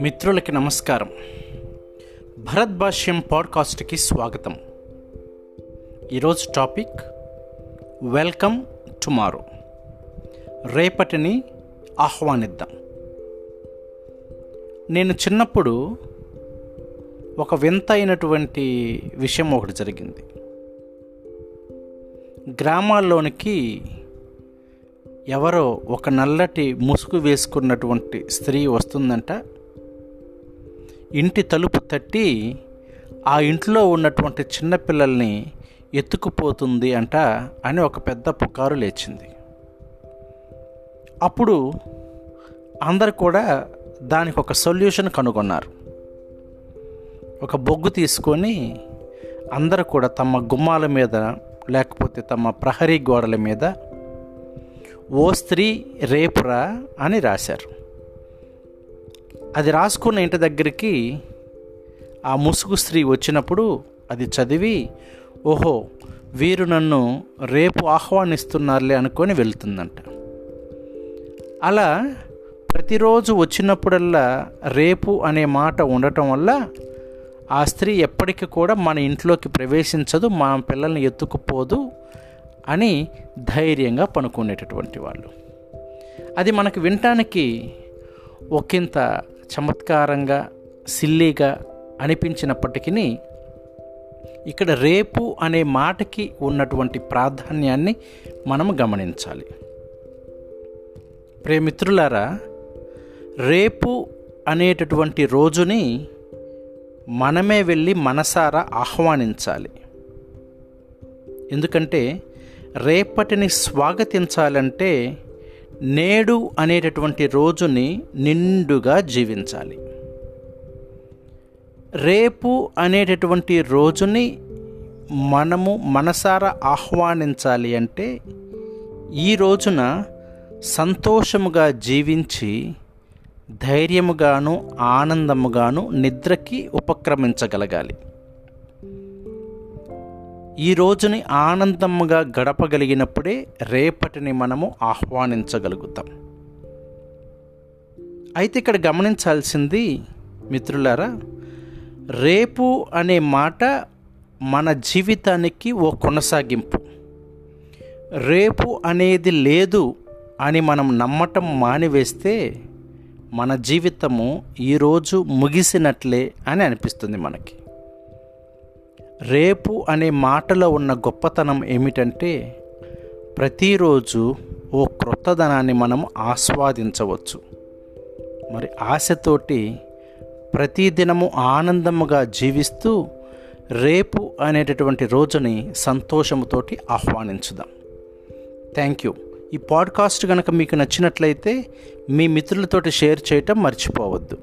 మిత్రులకి నమస్కారం. భరత్ భాష్యం పాడ్కాస్ట్కి స్వాగతం. ఈరోజు టాపిక్ వెల్కమ్ టుమారో. రేపటిని ఆహ్వానిద్దాం. నేను చిన్నప్పుడు ఒక వింత అయినటువంటి విషయం ఒకటి జరిగింది. గ్రామాల్లోనికి ఎవరో ఒక నల్లటి ముసుగు వేసుకున్నటువంటి స్త్రీ వస్తుందంట. ఇంటి తలుపు తట్టి ఆ ఇంట్లో ఉన్నటువంటి చిన్నపిల్లల్ని ఎత్తుకుపోతుంది అంట అని ఒక పెద్ద పుకారు లేచింది. అప్పుడు అందరు కూడా దానికి ఒక సొల్యూషన్ కనుగొన్నారు. ఒక బొగ్గు తీసుకొని అందరూ కూడా తమ గుమ్మాల మీద లేకపోతే తమ ప్రహరీ గోడల మీద ఓ స్త్రీ రేపురా అని రాశారు. అది రాసుకున్న ఇంటి దగ్గరికి ఆ ముసుగు స్త్రీ వచ్చినప్పుడు అది చదివి ఓహో వీరు నన్ను రేపు ఆహ్వానిస్తున్నారులే అనుకొని వెళ్తుందంట. అలా ప్రతిరోజు వచ్చినప్పుడల్లా రేపు అనే మాట ఉండటం వల్ల ఆ స్త్రీ ఎప్పటికీ కూడా మన ఇంట్లోకి ప్రవేశించదు మా పిల్లల్ని ఎత్తుకుపోదు అని ధైర్యంగా పనుకునేటటువంటి వాళ్ళు. అది మనకు వినటానికి ఒకంత చమత్కారంగా సిల్లీగా అనిపించినప్పటికీ ఇక్కడ రేపు అనే మాటకి ఉన్నటువంటి ప్రాధాన్యాన్ని మనం గమనించాలి. ప్రేమిత్రులారా రేపు అనేటటువంటి రోజుని మనమే వెళ్ళి మనసారా ఆహ్వానించాలి. ఎందుకంటే రేపటిని స్వాగతించాలంటే నేడు అనేటటువంటి రోజుని నిండుగా జీవించాలి. రేపు అనేటటువంటి రోజుని మనము మనసారా ఆహ్వానించాలి అంటే ఈ రోజున సంతోషముగా జీవించి ధైర్యముగాను ఆనందముగాను నిద్రకి ఉపక్రమించగలగాలి. ఈ రోజుని ఆనందంగా గడపగలిగినప్పుడే రేపటిని మనము ఆహ్వానించగలుగుతాం. అయితే ఇక్కడ గమనించాల్సింది మిత్రులారా రేపు అనే మాట మన జీవితానికి ఓ కొనసాగింపు. రేపు అనేది లేదు అని మనం నమ్మటం మానివేస్తే మన జీవితము ఈరోజు ముగిసినట్లే అని అనిపిస్తుంది మనకి. రేపు అనే మాటలో ఉన్న గొప్పతనం ఏమిటంటే ప్రతిరోజు ఓ క్రొత్తదనాన్ని మనం ఆస్వాదించవచ్చు. మరి ఆశతోటి ప్రతిదినము ఆనందముగా జీవిస్తూ రేపు అనేటటువంటి రోజుని సంతోషముతోటి ఆహ్వానించుదాం. థ్యాంక్ యూ ఈ పాడ్కాస్ట్ కనుక మీకు నచ్చినట్లయితే మీ మిత్రులతోటి షేర్ చేయటం మర్చిపోవద్దు.